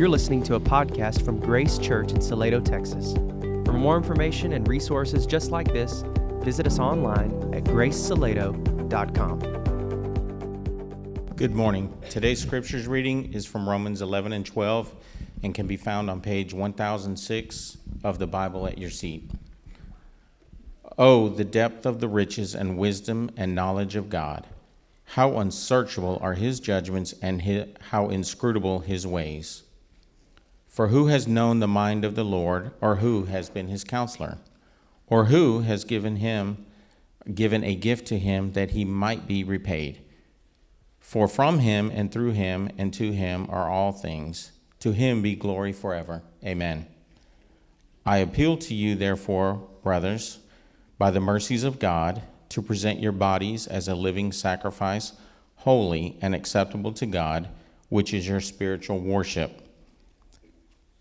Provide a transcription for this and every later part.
You're listening to a podcast from Grace Church in Salado, Texas. For more information and resources just like this, visit us online at gracesalado.com. Good morning. Today's scriptures reading is from Romans 11 and 12 and can be found on page 1006 of the Bible at your seat. Oh, the depth of the riches and wisdom and knowledge of God! How unsearchable are his judgments and his, how inscrutable his ways! For who has known the mind of the Lord, or who has been his counselor? Or who has given him given a gift to him that he might be repaid? For from him and through him and to him are all things. To him be glory forever. Amen. I appeal to you, therefore, brothers, by the mercies of God, to present your bodies as a living sacrifice, holy and acceptable to God, which is your spiritual worship.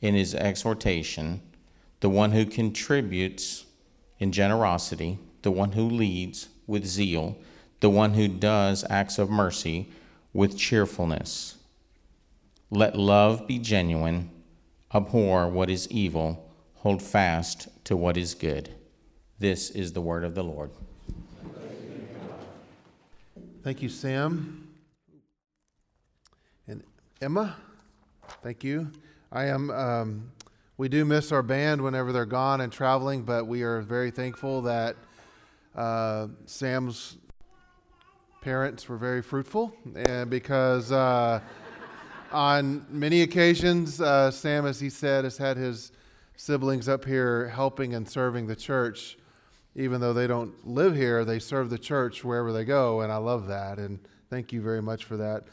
in his exhortation, the one who contributes in generosity, the one who leads with zeal, the one who does acts of mercy with cheerfulness. Let love be genuine, abhor what is evil, hold fast to what is good. This is the word of the Lord. Thank you, Sam. And Emma, thank you. I am. Um, we do miss our band whenever they're gone and traveling, but we are very thankful that uh, Sam's parents were very fruitful, and because uh, on many occasions, uh, Sam, as he said, has had his siblings up here helping and serving the church. Even though they don't live here, they serve the church wherever they go, and I love that. And thank you very much for that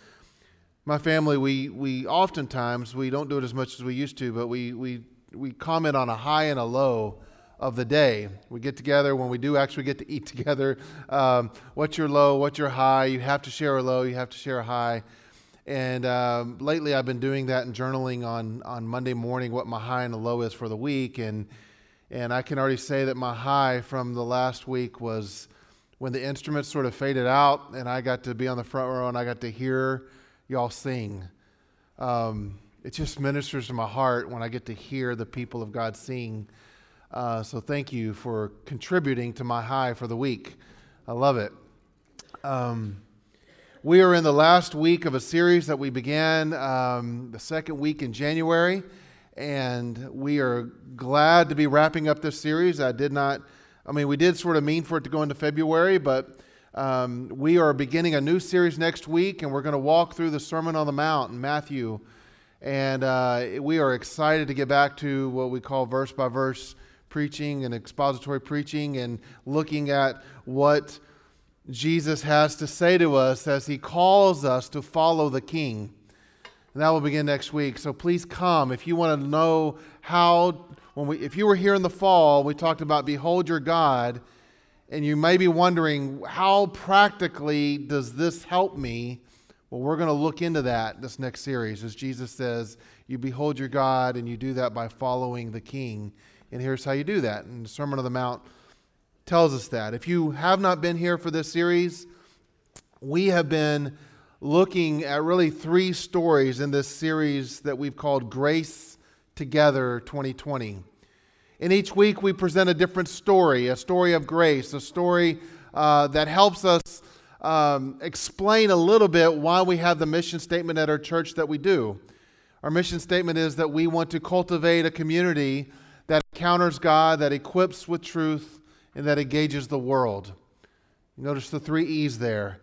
my family, we, we oftentimes, we don't do it as much as we used to, but we, we, we comment on a high and a low of the day. We get together when we do actually get to eat together. Um, what's your low? What's your high? You have to share a low, you have to share a high. And um, lately, I've been doing that and journaling on, on Monday morning what my high and the low is for the week. And, and I can already say that my high from the last week was when the instruments sort of faded out and I got to be on the front row and I got to hear y'all sing. Um, it just ministers to my heart when I get to hear the people of God sing. Uh, so thank you for contributing to my high for the week. I love it. Um, we are in the last week of a series that we began um, the second week in January, and we are glad to be wrapping up this series. I did not, I mean, we did sort of mean for it to go into February, but um, we are beginning a new series next week, and we're going to walk through the Sermon on the Mount in Matthew. And uh, we are excited to get back to what we call verse by verse preaching and expository preaching and looking at what Jesus has to say to us as he calls us to follow the King. And that will begin next week. So please come if you want to know how when we if you were here in the fall, we talked about behold your God and you may be wondering, how practically does this help me? Well, we're going to look into that this next series as Jesus says, You behold your God, and you do that by following the King. And here's how you do that. And the Sermon on the Mount tells us that. If you have not been here for this series, we have been looking at really three stories in this series that we've called Grace Together 2020. And each week we present a different story, a story of grace, a story uh, that helps us um, explain a little bit why we have the mission statement at our church that we do. Our mission statement is that we want to cultivate a community that encounters God, that equips with truth, and that engages the world. You notice the three E's there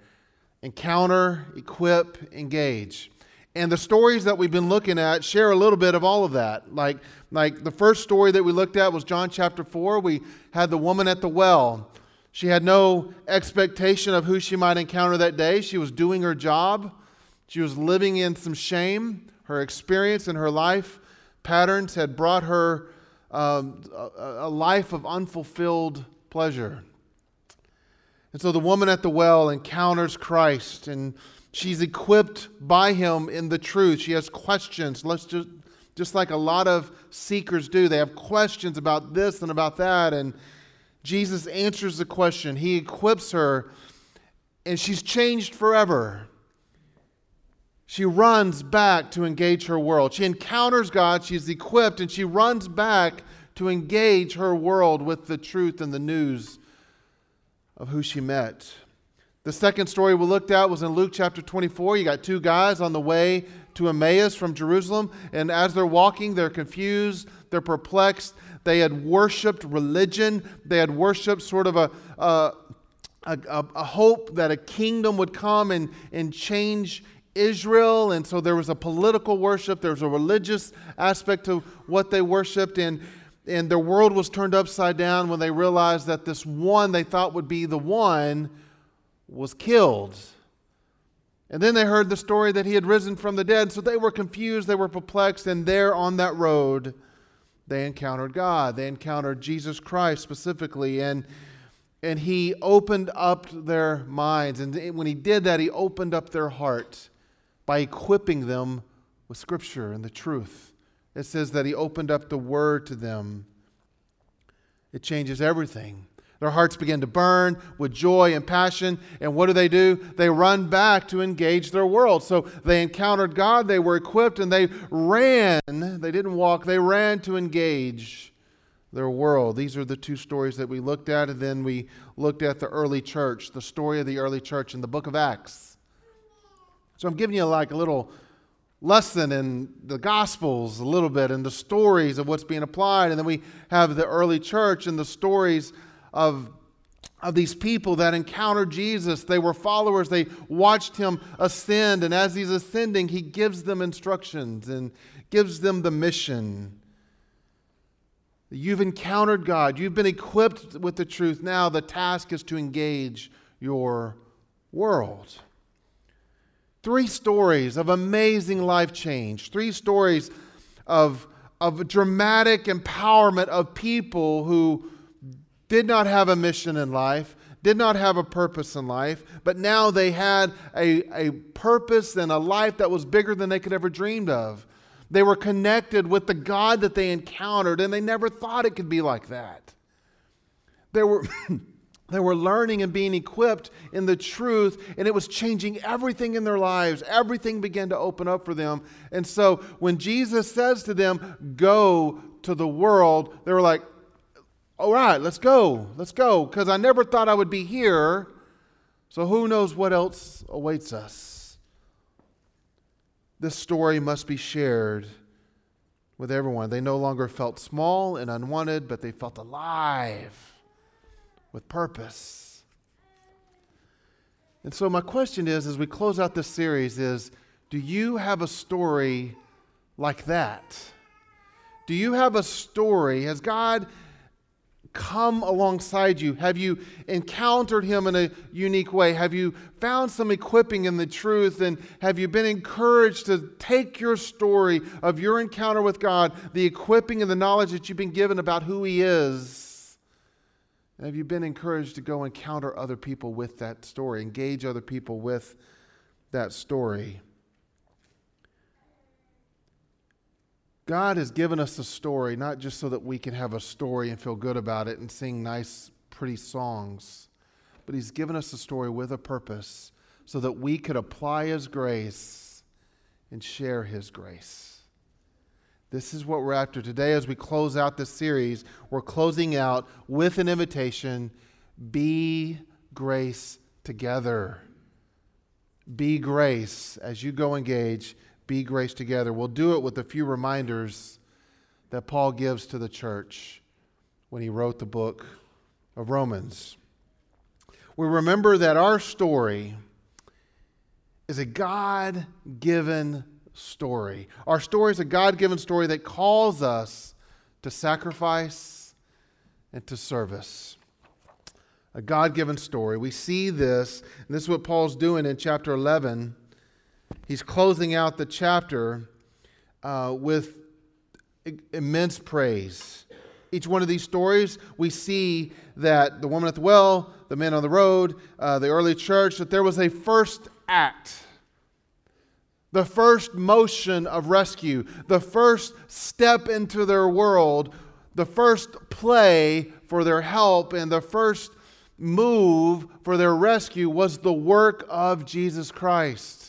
encounter, equip, engage. And the stories that we've been looking at share a little bit of all of that. Like, like the first story that we looked at was John chapter 4. We had the woman at the well. She had no expectation of who she might encounter that day. She was doing her job, she was living in some shame. Her experience and her life patterns had brought her um, a, a life of unfulfilled pleasure. And so the woman at the well encounters Christ and she's equipped by him in the truth. She has questions. Let's just just like a lot of seekers do. They have questions about this and about that and Jesus answers the question. He equips her and she's changed forever. She runs back to engage her world. She encounters God, she's equipped, and she runs back to engage her world with the truth and the news of who she met. The second story we looked at was in Luke chapter 24. You got two guys on the way to Emmaus from Jerusalem, and as they're walking, they're confused, they're perplexed. They had worshiped religion, they had worshiped sort of a, a, a, a hope that a kingdom would come and, and change Israel, and so there was a political worship, there was a religious aspect to what they worshiped, and, and their world was turned upside down when they realized that this one they thought would be the one was killed. And then they heard the story that he had risen from the dead, so they were confused, they were perplexed, and there on that road, they encountered God. They encountered Jesus Christ specifically, and and he opened up their minds. And when he did that, he opened up their heart by equipping them with Scripture and the truth. It says that He opened up the Word to them. It changes everything. Their hearts begin to burn with joy and passion. And what do they do? They run back to engage their world. So they encountered God, they were equipped, and they ran. They didn't walk, they ran to engage their world. These are the two stories that we looked at. And then we looked at the early church, the story of the early church in the book of Acts. So I'm giving you like a little lesson in the Gospels, a little bit, and the stories of what's being applied. And then we have the early church and the stories of, of these people that encountered Jesus. They were followers, they watched him ascend. And as he's ascending, he gives them instructions and gives them the mission. You've encountered God, you've been equipped with the truth. Now the task is to engage your world. Three stories of amazing life change, three stories of, of dramatic empowerment of people who did not have a mission in life, did not have a purpose in life, but now they had a, a purpose and a life that was bigger than they could ever dreamed of. They were connected with the God that they encountered, and they never thought it could be like that. There were They were learning and being equipped in the truth, and it was changing everything in their lives. Everything began to open up for them. And so when Jesus says to them, Go to the world, they were like, All right, let's go. Let's go. Because I never thought I would be here. So who knows what else awaits us? This story must be shared with everyone. They no longer felt small and unwanted, but they felt alive with purpose. And so my question is as we close out this series is do you have a story like that? Do you have a story? Has God come alongside you? Have you encountered Him in a unique way? Have you found some equipping in the truth? And have you been encouraged to take your story of your encounter with God, the equipping and the knowledge that you've been given about who He is? Have you been encouraged to go encounter other people with that story, engage other people with that story? God has given us a story not just so that we can have a story and feel good about it and sing nice, pretty songs, but He's given us a story with a purpose so that we could apply His grace and share His grace. This is what we're after today as we close out this series. We're closing out with an invitation be grace together. Be grace as you go engage, be grace together. We'll do it with a few reminders that Paul gives to the church when he wrote the book of Romans. We remember that our story is a God given story. Our story is a God given story that calls us to sacrifice and to service. A God given story. We see this, and this is what Paul's doing in chapter 11. He's closing out the chapter uh, with immense praise. Each one of these stories, we see that the woman at the well, the men on the road, uh, the early church, that there was a first act, the first motion of rescue, the first step into their world, the first play for their help, and the first move for their rescue was the work of Jesus Christ.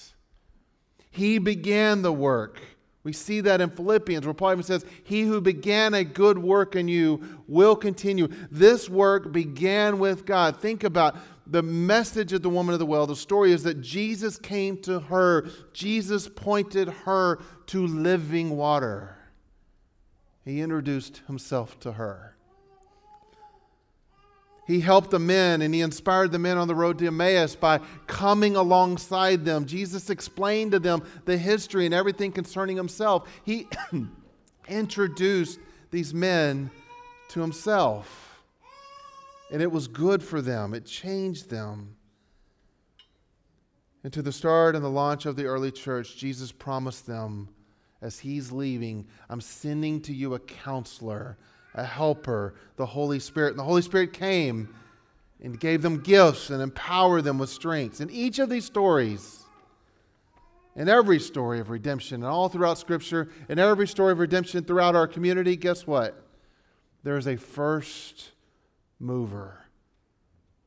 He began the work. We see that in Philippians, where Paul even says, He who began a good work in you will continue. This work began with God. Think about the message of the woman of the well. The story is that Jesus came to her, Jesus pointed her to living water. He introduced himself to her. He helped the men and he inspired the men on the road to Emmaus by coming alongside them. Jesus explained to them the history and everything concerning himself. He introduced these men to himself. And it was good for them, it changed them. And to the start and the launch of the early church, Jesus promised them as he's leaving, I'm sending to you a counselor a helper, the Holy Spirit. And the Holy Spirit came and gave them gifts and empowered them with strengths. In each of these stories, in every story of redemption, and all throughout Scripture, in every story of redemption throughout our community, guess what? There is a first mover.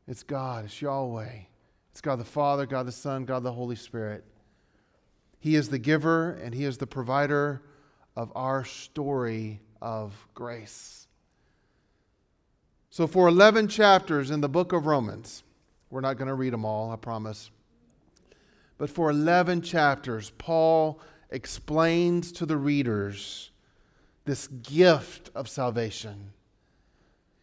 It's God, it's Yahweh. It's God the Father, God the Son, God the Holy Spirit. He is the giver and He is the provider of our story of grace. So, for 11 chapters in the book of Romans, we're not going to read them all, I promise. But for 11 chapters, Paul explains to the readers this gift of salvation.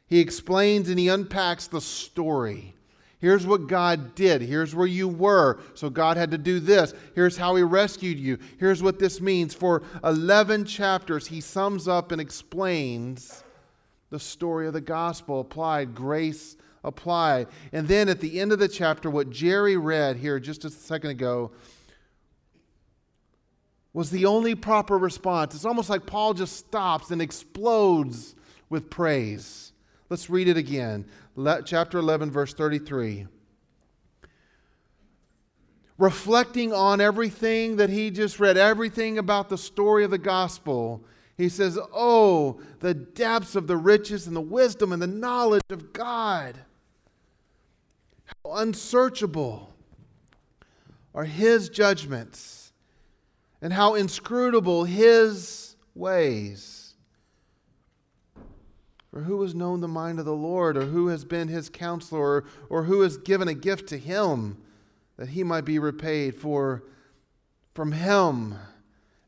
He explains and he unpacks the story Here's what God did. Here's where you were. So God had to do this. Here's how He rescued you. Here's what this means. For 11 chapters, He sums up and explains the story of the gospel applied, grace applied. And then at the end of the chapter, what Jerry read here just a second ago was the only proper response. It's almost like Paul just stops and explodes with praise. Let's read it again chapter 11, verse 33. Reflecting on everything that he just read, everything about the story of the gospel, he says, Oh, the depths of the riches and the wisdom and the knowledge of God. How unsearchable are his judgments, and how inscrutable his ways. Or who has known the mind of the Lord, or who has been his counselor, or, or who has given a gift to him that he might be repaid? For from him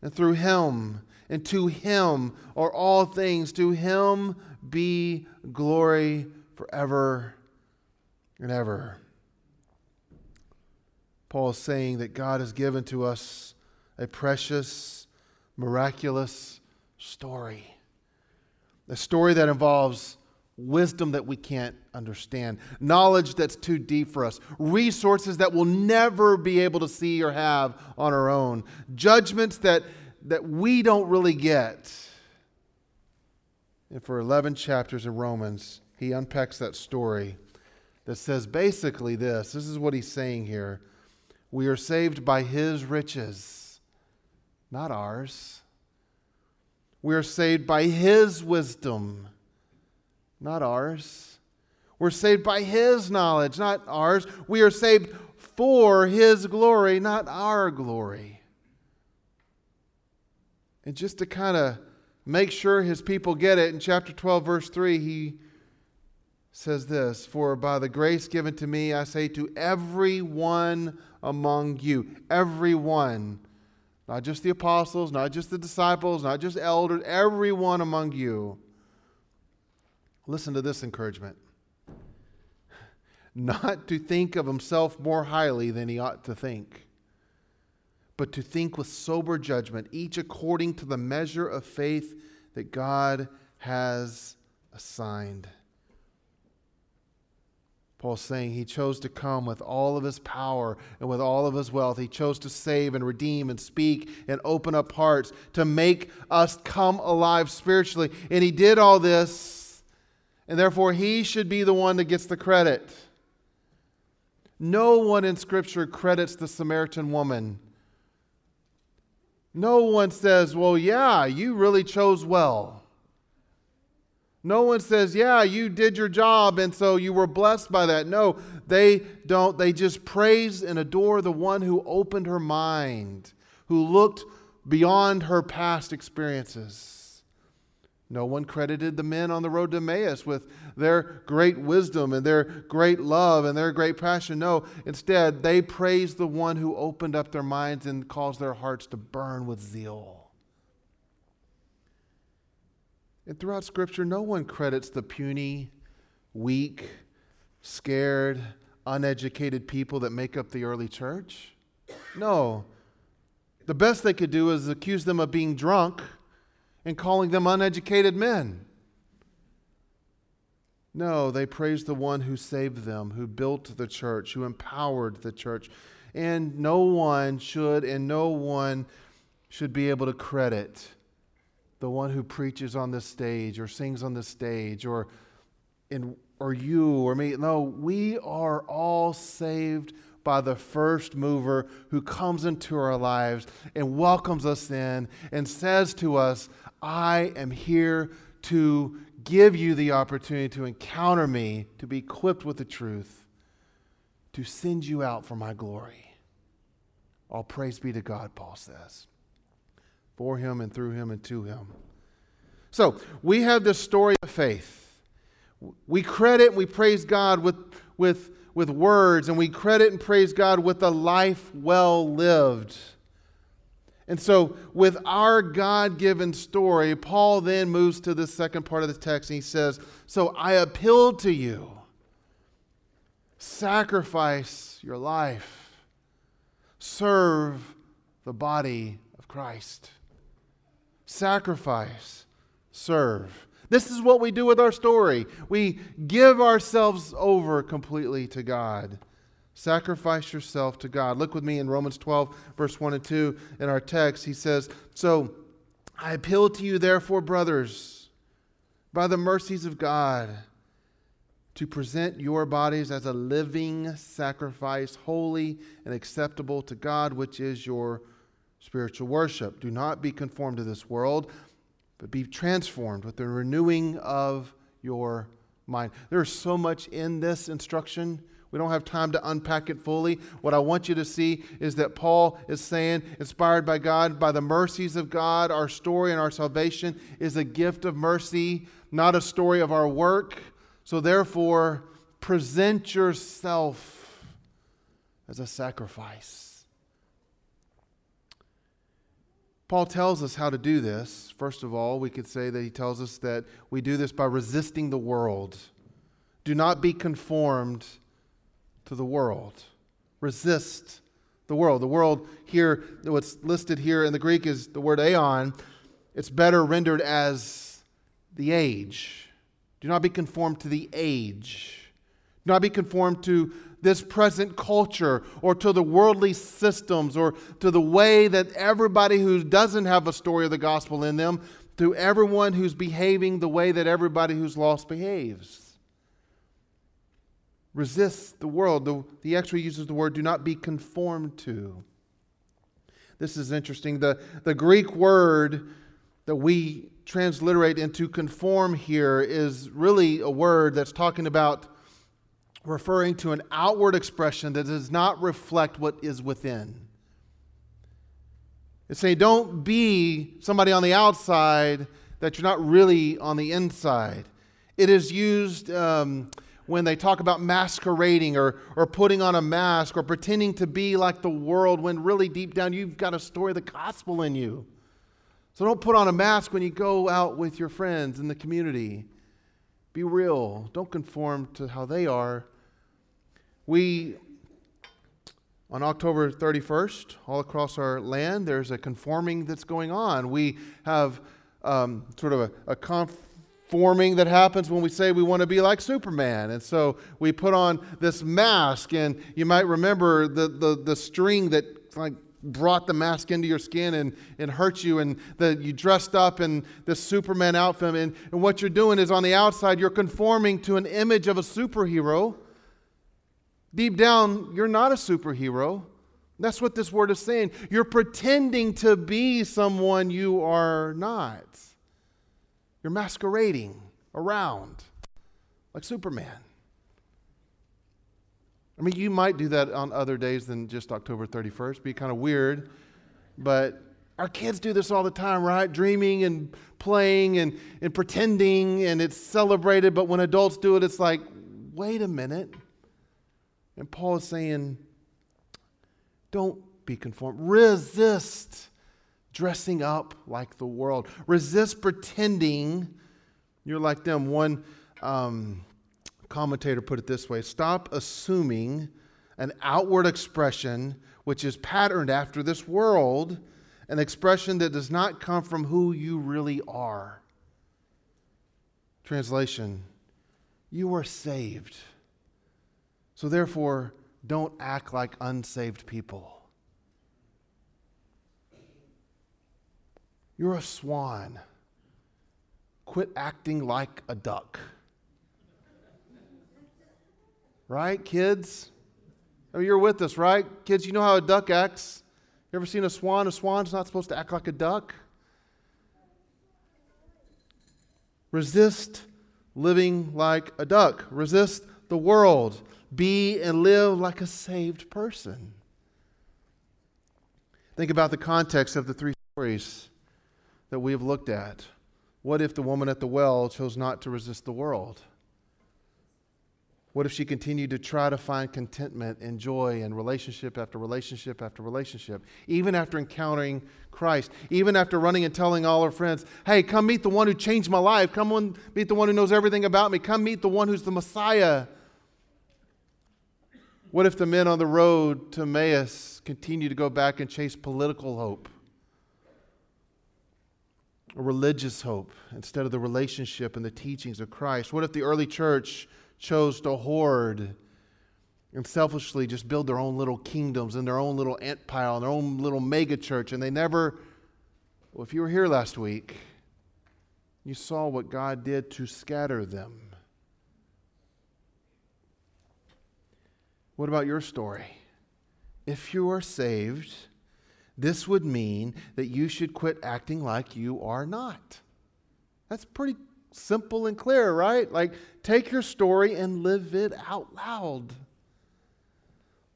and through him and to him are all things. To him be glory forever and ever. Paul is saying that God has given to us a precious, miraculous story a story that involves wisdom that we can't understand, knowledge that's too deep for us, resources that we'll never be able to see or have on our own, judgments that, that we don't really get. And for 11 chapters of Romans, he unpacks that story that says basically this this is what he's saying here. We are saved by his riches, not ours. We are saved by His wisdom, not ours. We're saved by His knowledge, not ours. We are saved for His glory, not our glory. And just to kind of make sure His people get it, in chapter 12, verse 3, He says this For by the grace given to me, I say to everyone among you, everyone Not just the apostles, not just the disciples, not just elders, everyone among you. Listen to this encouragement. Not to think of himself more highly than he ought to think, but to think with sober judgment, each according to the measure of faith that God has assigned. Paul's saying he chose to come with all of his power and with all of his wealth. He chose to save and redeem and speak and open up hearts to make us come alive spiritually. And he did all this, and therefore he should be the one that gets the credit. No one in Scripture credits the Samaritan woman. No one says, Well, yeah, you really chose well. No one says, Yeah, you did your job and so you were blessed by that. No, they don't. They just praise and adore the one who opened her mind, who looked beyond her past experiences. No one credited the men on the road to Emmaus with their great wisdom and their great love and their great passion. No, instead, they praised the one who opened up their minds and caused their hearts to burn with zeal. And throughout Scripture, no one credits the puny, weak, scared, uneducated people that make up the early church. No. The best they could do is accuse them of being drunk and calling them uneducated men. No, they praised the one who saved them, who built the church, who empowered the church. And no one should, and no one should be able to credit the one who preaches on this stage or sings on this stage or in or you or me. No, we are all saved by the first mover who comes into our lives and welcomes us in and says to us, I am here to give you the opportunity to encounter me, to be equipped with the truth, to send you out for my glory. All praise be to God, Paul says for him and through him and to him. So we have this story of faith. We credit and we praise God with, with, with words, and we credit and praise God with a life well lived. And so, with our God given story, Paul then moves to the second part of the text and he says, So I appeal to you, sacrifice your life, serve the body of Christ sacrifice, serve. This is what we do with our story. We give ourselves over completely to God. Sacrifice yourself to God. Look with me in Romans 12, verse 1 and 2 in our text. He says, So I appeal to you, therefore, brothers, by the mercies of God, to present your bodies as a living sacrifice, holy and acceptable to God, which is your spiritual worship. Do not be conformed to this world, but be transformed with the renewing of your mind. There's so much in this instruction. We don't have time to unpack it fully. What I want you to see is that Paul is saying, inspired by God, by the mercies of God, our story and our salvation is a gift of mercy, not a story of our work. So therefore, present yourself as a sacrifice. Paul tells us how to do this. First of all, we could say that he tells us that we do this by resisting the world. Do not be conformed to the world. Resist the world. The world here, what's listed here in the Greek is the word aeon. It's better rendered as the age. Do not be conformed to the age. Do not be conformed to this present culture or to the worldly systems or to the way that everybody who doesn't have a story of the gospel in them, to everyone who's behaving the way that everybody who's lost behaves. Resist the world. The, the extra uses the word do not be conformed to. This is interesting. The, the Greek word that we transliterate into conform here is really a word that's talking about referring to an outward expression that does not reflect what is within. It's saying, don't be somebody on the outside that you're not really on the inside. It is used um, when they talk about masquerading or, or putting on a mask or pretending to be like the world when really deep down you've got a story of the gospel in you. So don't put on a mask when you go out with your friends in the community. Be real. Don't conform to how they are. We, on October 31st, all across our land, there's a conforming that's going on. We have um, sort of a, a conforming that happens when we say we want to be like Superman. And so we put on this mask, and you might remember the, the, the string that like brought the mask into your skin and, and hurt you, and that you dressed up in this Superman outfit. And, and what you're doing is on the outside, you're conforming to an image of a superhero. Deep down, you're not a superhero. That's what this word is saying. You're pretending to be someone you are not. You're masquerading around like Superman. I mean, you might do that on other days than just October 31st, be kind of weird, but our kids do this all the time, right? Dreaming and playing and, and pretending, and it's celebrated, but when adults do it, it's like, wait a minute. And Paul is saying, don't be conformed. Resist dressing up like the world. Resist pretending you're like them. One um, commentator put it this way stop assuming an outward expression which is patterned after this world, an expression that does not come from who you really are. Translation You are saved. So therefore, don't act like unsaved people. You're a swan. Quit acting like a duck. Right, kids? I mean, you're with us, right? Kids, you know how a duck acts. You ever seen a swan? A swan's not supposed to act like a duck. Resist living like a duck. Resist the world. Be and live like a saved person. Think about the context of the three stories that we have looked at. What if the woman at the well chose not to resist the world? What if she continued to try to find contentment and joy in relationship after relationship after relationship, even after encountering Christ, even after running and telling all her friends, hey, come meet the one who changed my life, come on, meet the one who knows everything about me, come meet the one who's the Messiah? What if the men on the road to Emmaus continue to go back and chase political hope? A religious hope instead of the relationship and the teachings of Christ? What if the early church chose to hoard and selfishly just build their own little kingdoms and their own little ant pile and their own little mega church. And they never, well, if you were here last week, you saw what God did to scatter them. What about your story? If you are saved, this would mean that you should quit acting like you are not. That's pretty simple and clear, right? Like, take your story and live it out loud.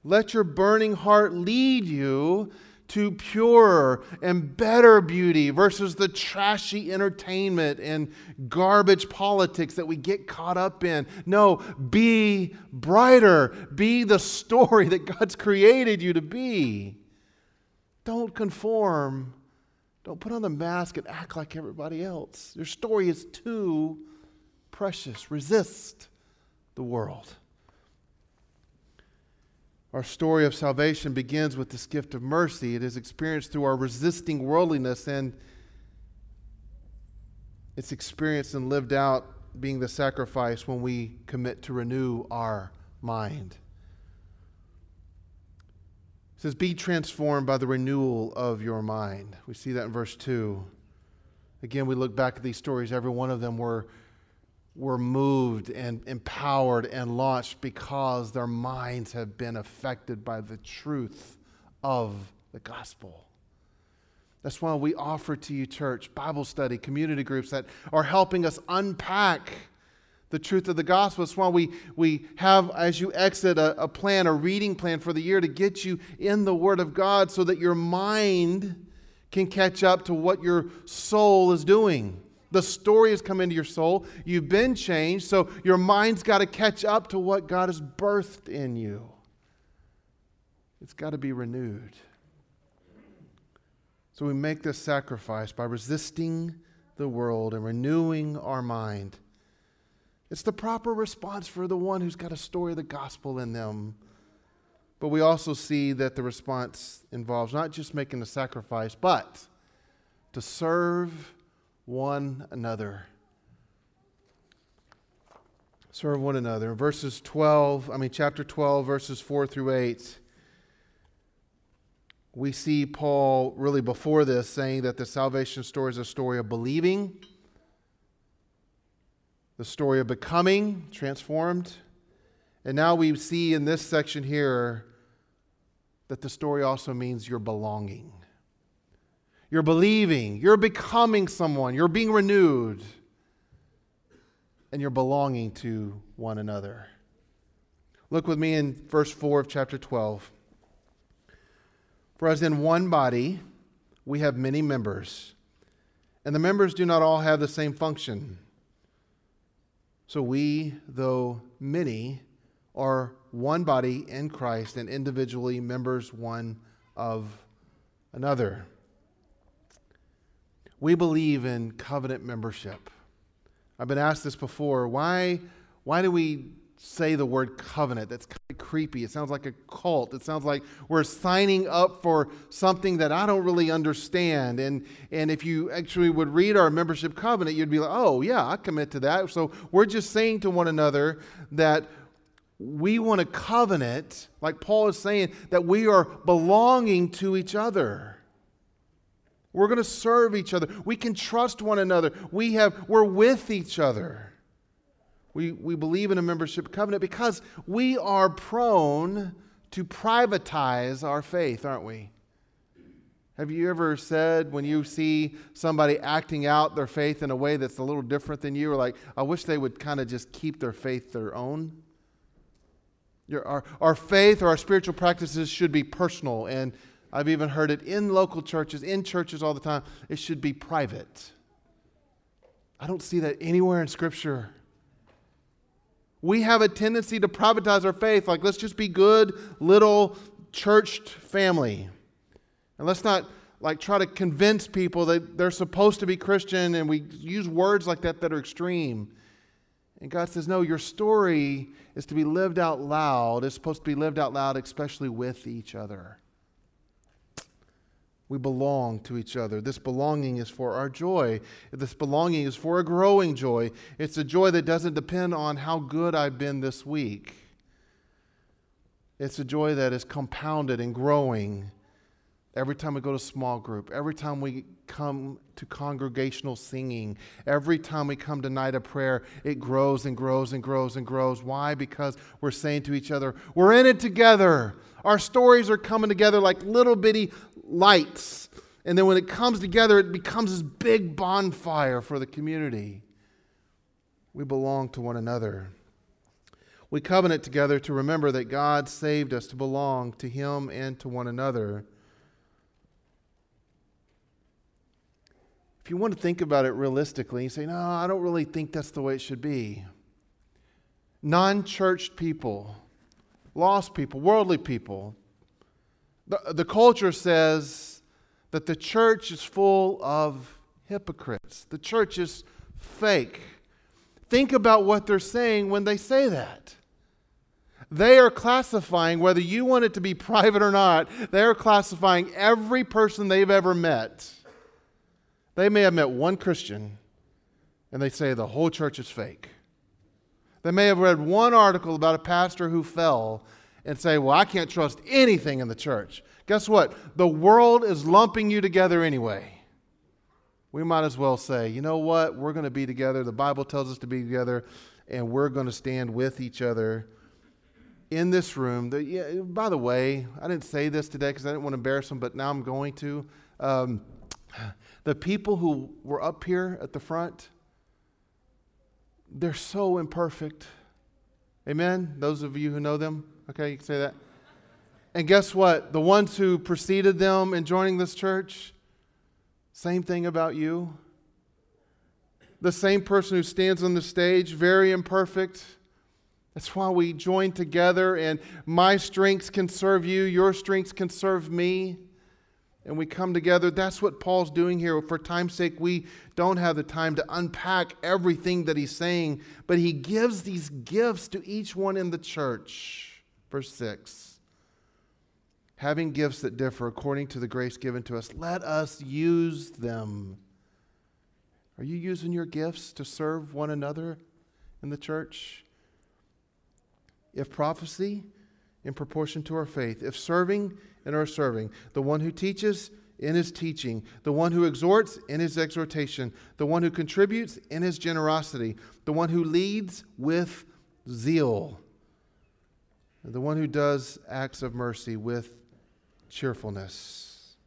Let your burning heart lead you to purer and better beauty versus the trashy entertainment and garbage politics that we get caught up in. No, be brighter. Be the story that God's created you to be. Don't conform don't put on the mask and act like everybody else. Your story is too precious. Resist the world. Our story of salvation begins with this gift of mercy. It is experienced through our resisting worldliness, and it's experienced and lived out being the sacrifice when we commit to renew our mind. It says, Be transformed by the renewal of your mind. We see that in verse 2. Again, we look back at these stories, every one of them were, were moved and empowered and launched because their minds have been affected by the truth of the gospel. That's why we offer to you, church, Bible study, community groups that are helping us unpack the truth of the gospel. That's why we, we have, as you exit, a, a plan, a reading plan for the year to get you in the Word of God so that your mind can catch up to what your soul is doing. The story has come into your soul. You've been changed, so your mind's got to catch up to what God has birthed in you. It's got to be renewed. So we make this sacrifice by resisting the world and renewing our mind. It's the proper response for the one who's got a story of the gospel in them. But we also see that the response involves not just making the sacrifice, but to serve one another. Serve one another. In verses 12, I mean, chapter 12, verses 4 through 8, we see Paul really before this saying that the salvation story is a story of believing, the story of becoming transformed. And now we see in this section here that the story also means you're belonging. You're believing, you're becoming someone, you're being renewed, and you're belonging to one another. Look with me in verse 4 of chapter 12. For as in one body we have many members, and the members do not all have the same function. So we, though many, are one body in Christ and individually members one of another. We believe in covenant membership. I've been asked this before. Why, why do we say the word covenant? That's kind of creepy. It sounds like a cult. It sounds like we're signing up for something that I don't really understand. And, and if you actually would read our membership covenant, you'd be like, oh, yeah, I commit to that. So we're just saying to one another that we want a covenant, like Paul is saying, that we are belonging to each other. We're going to serve each other. We can trust one another. We have, we're with each other. We, we believe in a membership covenant because we are prone to privatize our faith, aren't we? Have you ever said when you see somebody acting out their faith in a way that's a little different than you, or like, I wish they would kind of just keep their faith their own? Your, our, our faith or our spiritual practices should be personal and I've even heard it in local churches, in churches all the time. It should be private. I don't see that anywhere in Scripture. We have a tendency to privatize our faith, like let's just be good little churched family. And let's not like try to convince people that they're supposed to be Christian and we use words like that that are extreme. And God says, No, your story is to be lived out loud. It's supposed to be lived out loud, especially with each other. We belong to each other. This belonging is for our joy. This belonging is for a growing joy. It's a joy that doesn't depend on how good I've been this week. It's a joy that is compounded and growing every time we go to small group, every time we come to congregational singing, every time we come to night of prayer, it grows and grows and grows and grows. Why? Because we're saying to each other, we're in it together. Our stories are coming together like little bitty lights. And then when it comes together, it becomes this big bonfire for the community. We belong to one another. We covenant together to remember that God saved us to belong to Him and to one another. If you want to think about it realistically, you say, No, I don't really think that's the way it should be. Non churched people, lost people, worldly people, the, the culture says that the church is full of hypocrites, the church is fake. Think about what they're saying when they say that. They are classifying, whether you want it to be private or not, they are classifying every person they've ever met. They may have met one Christian, and they say the whole church is fake. They may have read one article about a pastor who fell, and say, Well, I can't trust anything in the church. Guess what? The world is lumping you together anyway. We might as well say, You know what? We're going to be together. The Bible tells us to be together, and we're going to stand with each other in this room. The, yeah, by the way, I didn't say this today because I didn't want to embarrass them, but now I'm going to. Um, the people who were up here at the front, they're so imperfect. Amen? Those of you who know them. Okay, you can say that. And guess what? The ones who preceded them in joining this church, same thing about you. the same person who stands on the stage, very imperfect. That's why we join together, and my strengths can serve you, your strengths can serve me. And we come together. That's what Paul's doing here. For time's sake, we don't have the time to unpack everything that he's saying, but he gives these gifts to each one in the church. Verse 6 Having gifts that differ according to the grace given to us, let us use them. Are you using your gifts to serve one another in the church? If prophecy, in proportion to our faith. If serving, in our serving. The one who teaches, in his teaching. The one who exhorts, in his exhortation. The one who contributes, in his generosity. The one who leads, with zeal. The one who does acts of mercy, with cheerfulness.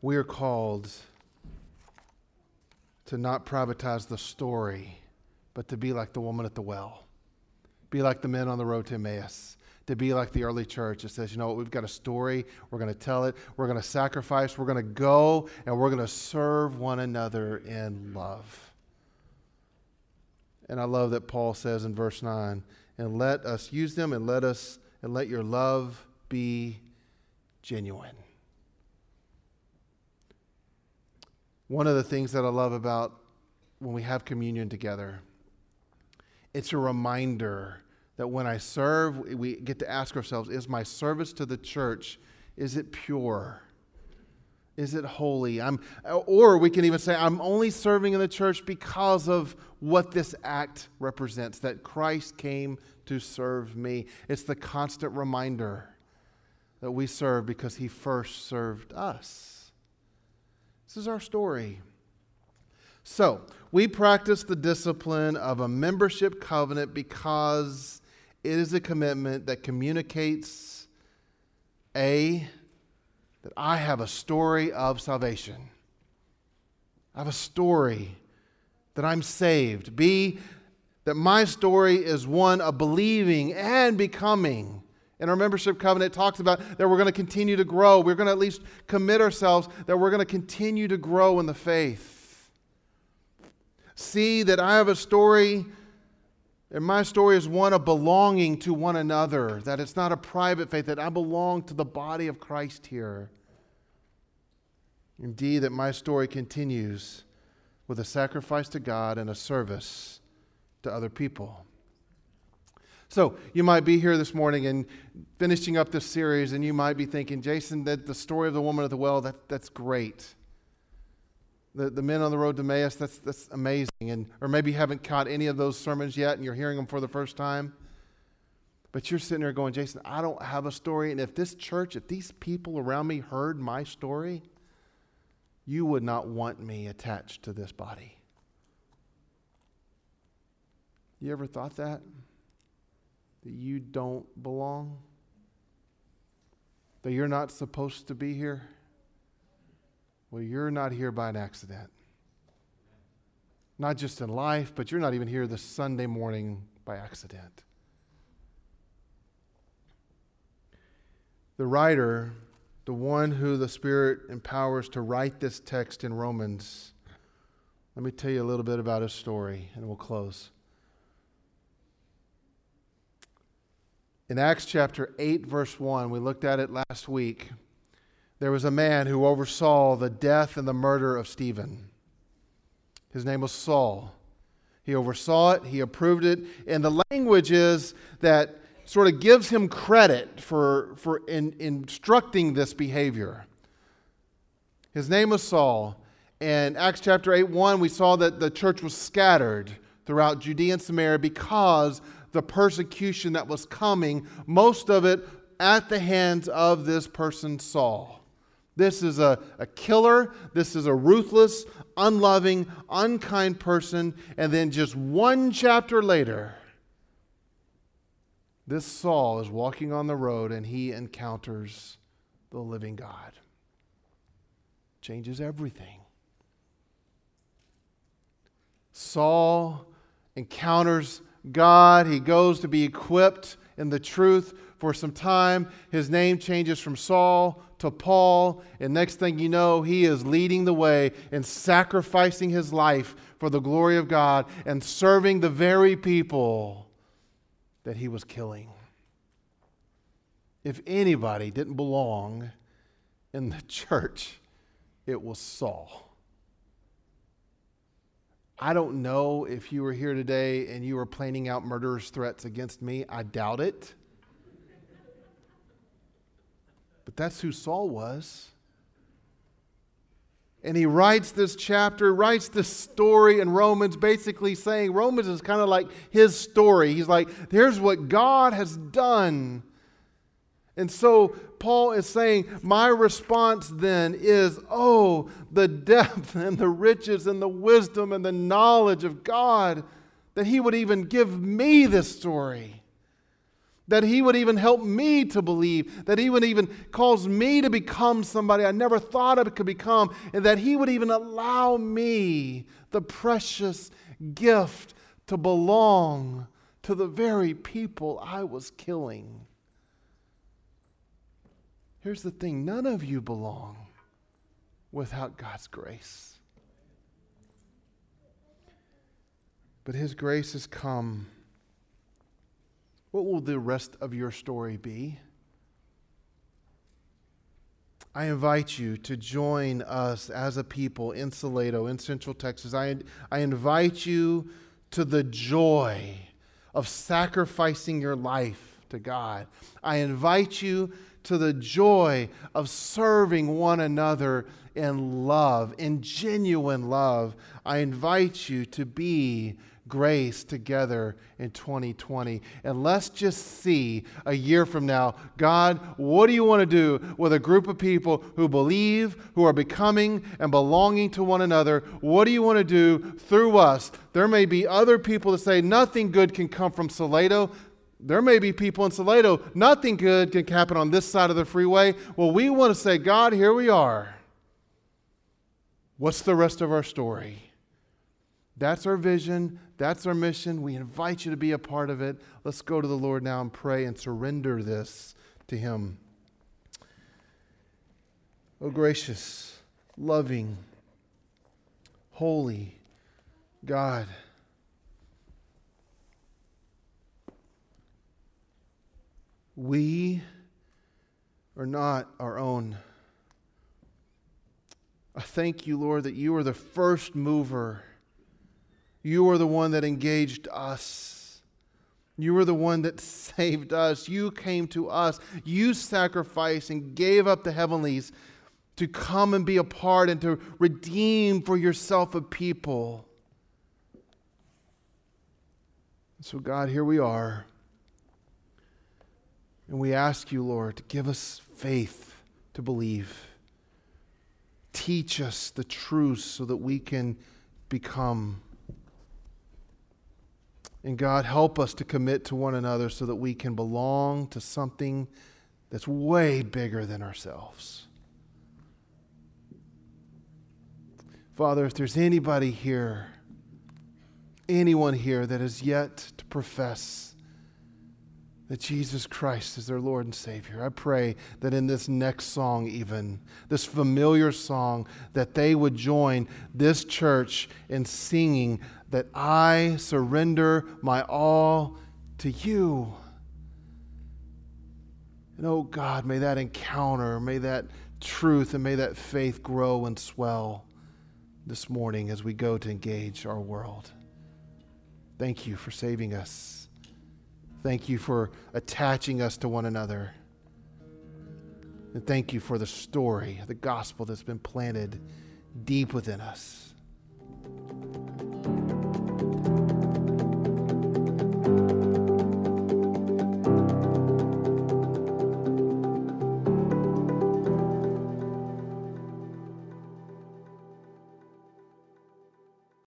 We are called to not privatize the story, but to be like the woman at the well, be like the men on the road to Emmaus, to be like the early church. It says, you know what, we've got a story, we're going to tell it, we're going to sacrifice, we're going to go, and we're going to serve one another in love. And I love that Paul says in verse 9, and let us use them and let us and let your love be genuine. One of the things that I love about when we have communion together, it's a reminder that when I serve, we get to ask ourselves, is my service to the church, is it pure? Is it holy? I'm, or we can even say, I'm only serving in the church because of what this act represents, that Christ came to serve me. It's the constant reminder that we serve because he first served us. This is our story. So, we practice the discipline of a membership covenant because it is a commitment that communicates A, that I have a story of salvation. I have a story that I'm saved. B, that my story is one of believing and becoming And our membership covenant, talks about that we're going to continue to grow. We're going to at least commit ourselves that we're going to continue to grow in the faith. See that I have a story, and my story is one of belonging to one another, that it's not a private faith, that I belong to the body of Christ here. Indeed, that my story continues with a sacrifice to God and a service to other people. So you might be here this morning and finishing up this series, and you might be thinking, Jason, that the story of the woman at the well, that, that's great. The, the men on the road to Emmaus, that's, that's amazing. And, or maybe you haven't caught any of those sermons yet and you're hearing them for the first time. But you're sitting there going, Jason, I don't have a story. And if this church, if these people around me heard my story, you would not want me attached to this body. You ever thought that? that you don't belong? That you're not supposed to be here? Well, you're not here by an accident. Not just in life, but you're not even here this Sunday morning by accident. The writer, the one who the Spirit empowers to write this text in Romans, let me tell you a little bit about his story and we'll close. In Acts chapter 8, verse 1, we looked at it last week. There was a man who oversaw the death and the murder of Stephen. His name was Saul. He oversaw it, he approved it, and the language is that sort of gives him credit for, for in, instructing this behavior. His name was Saul. And Acts chapter 8 1, we saw that the church was scattered throughout Judea and Samaria because the persecution that was coming, most of it at the hands of this person, Saul. This is a, a killer. This is a ruthless, unloving, unkind person. And then just one chapter later, this Saul is walking on the road and he encounters the living God. Changes everything. Saul encounters God. He goes to be equipped in the truth for some time. His name changes from Saul to Paul, and next thing you know, he is leading the way and sacrificing his life for the glory of God and serving the very people that he was killing. If anybody didn't belong in the church, it was Saul. I don't know if you were here today and you were planning out murderous threats against me. I doubt it. But that's who Saul was. And he writes this chapter, writes this story in Romans, basically saying Romans is kind of like his story. He's like, here's what God has done. And so Paul is saying, My response then is, Oh, the depth and the riches and the wisdom and the knowledge of God that He would even give me this story. That He would even help me to believe, that He would even cause me to become somebody I never thought I could become, and that He would even allow me the precious gift to belong to the very people I was killing. Here's the thing none of you belong without God's grace. But His grace has come what will the rest of your story be? I invite you to join us as a people in Salado, in Central Texas. I, I invite you to the joy of sacrificing your life to God. I invite you to the joy of serving one another in love, in genuine love. I invite you to be grace together in 2020. And let's just see a year from now God, what do you want to do with a group of people who believe, who are becoming and belonging to one another? What do you want to do through us? There may be other people that say nothing good can come from Salado. There may be people in Salado, nothing good can happen on this side of the freeway. Well, we want to say, God, here we are. What's the rest of our story? That's our vision. That's our mission. We invite you to be a part of it. Let's go to the Lord now and pray and surrender this to Him. Oh, gracious, loving, holy God. We are not our own. I thank you, Lord, that you are the first mover you are the one that engaged us. You are the one that saved us. You came to us. You sacrificed and gave up the heavenlies to come and be a part and to redeem for yourself a people. So, God, here we are. And we ask you, Lord, to give us faith to believe. Teach us the truth so that we can become. And God, help us to commit to one another so that we can belong to something that's way bigger than ourselves. Father, if there's anybody here, anyone here that has yet to profess that Jesus Christ is their Lord and Savior. I pray that in this next song, even this familiar song, that they would join this church in singing that I surrender my all to you. And oh God, may that encounter, may that truth, and may that faith grow and swell this morning as we go to engage our world. Thank you for saving us. Thank you for attaching us to one another. And thank you for the story, the gospel that's been planted deep within us. Thank you.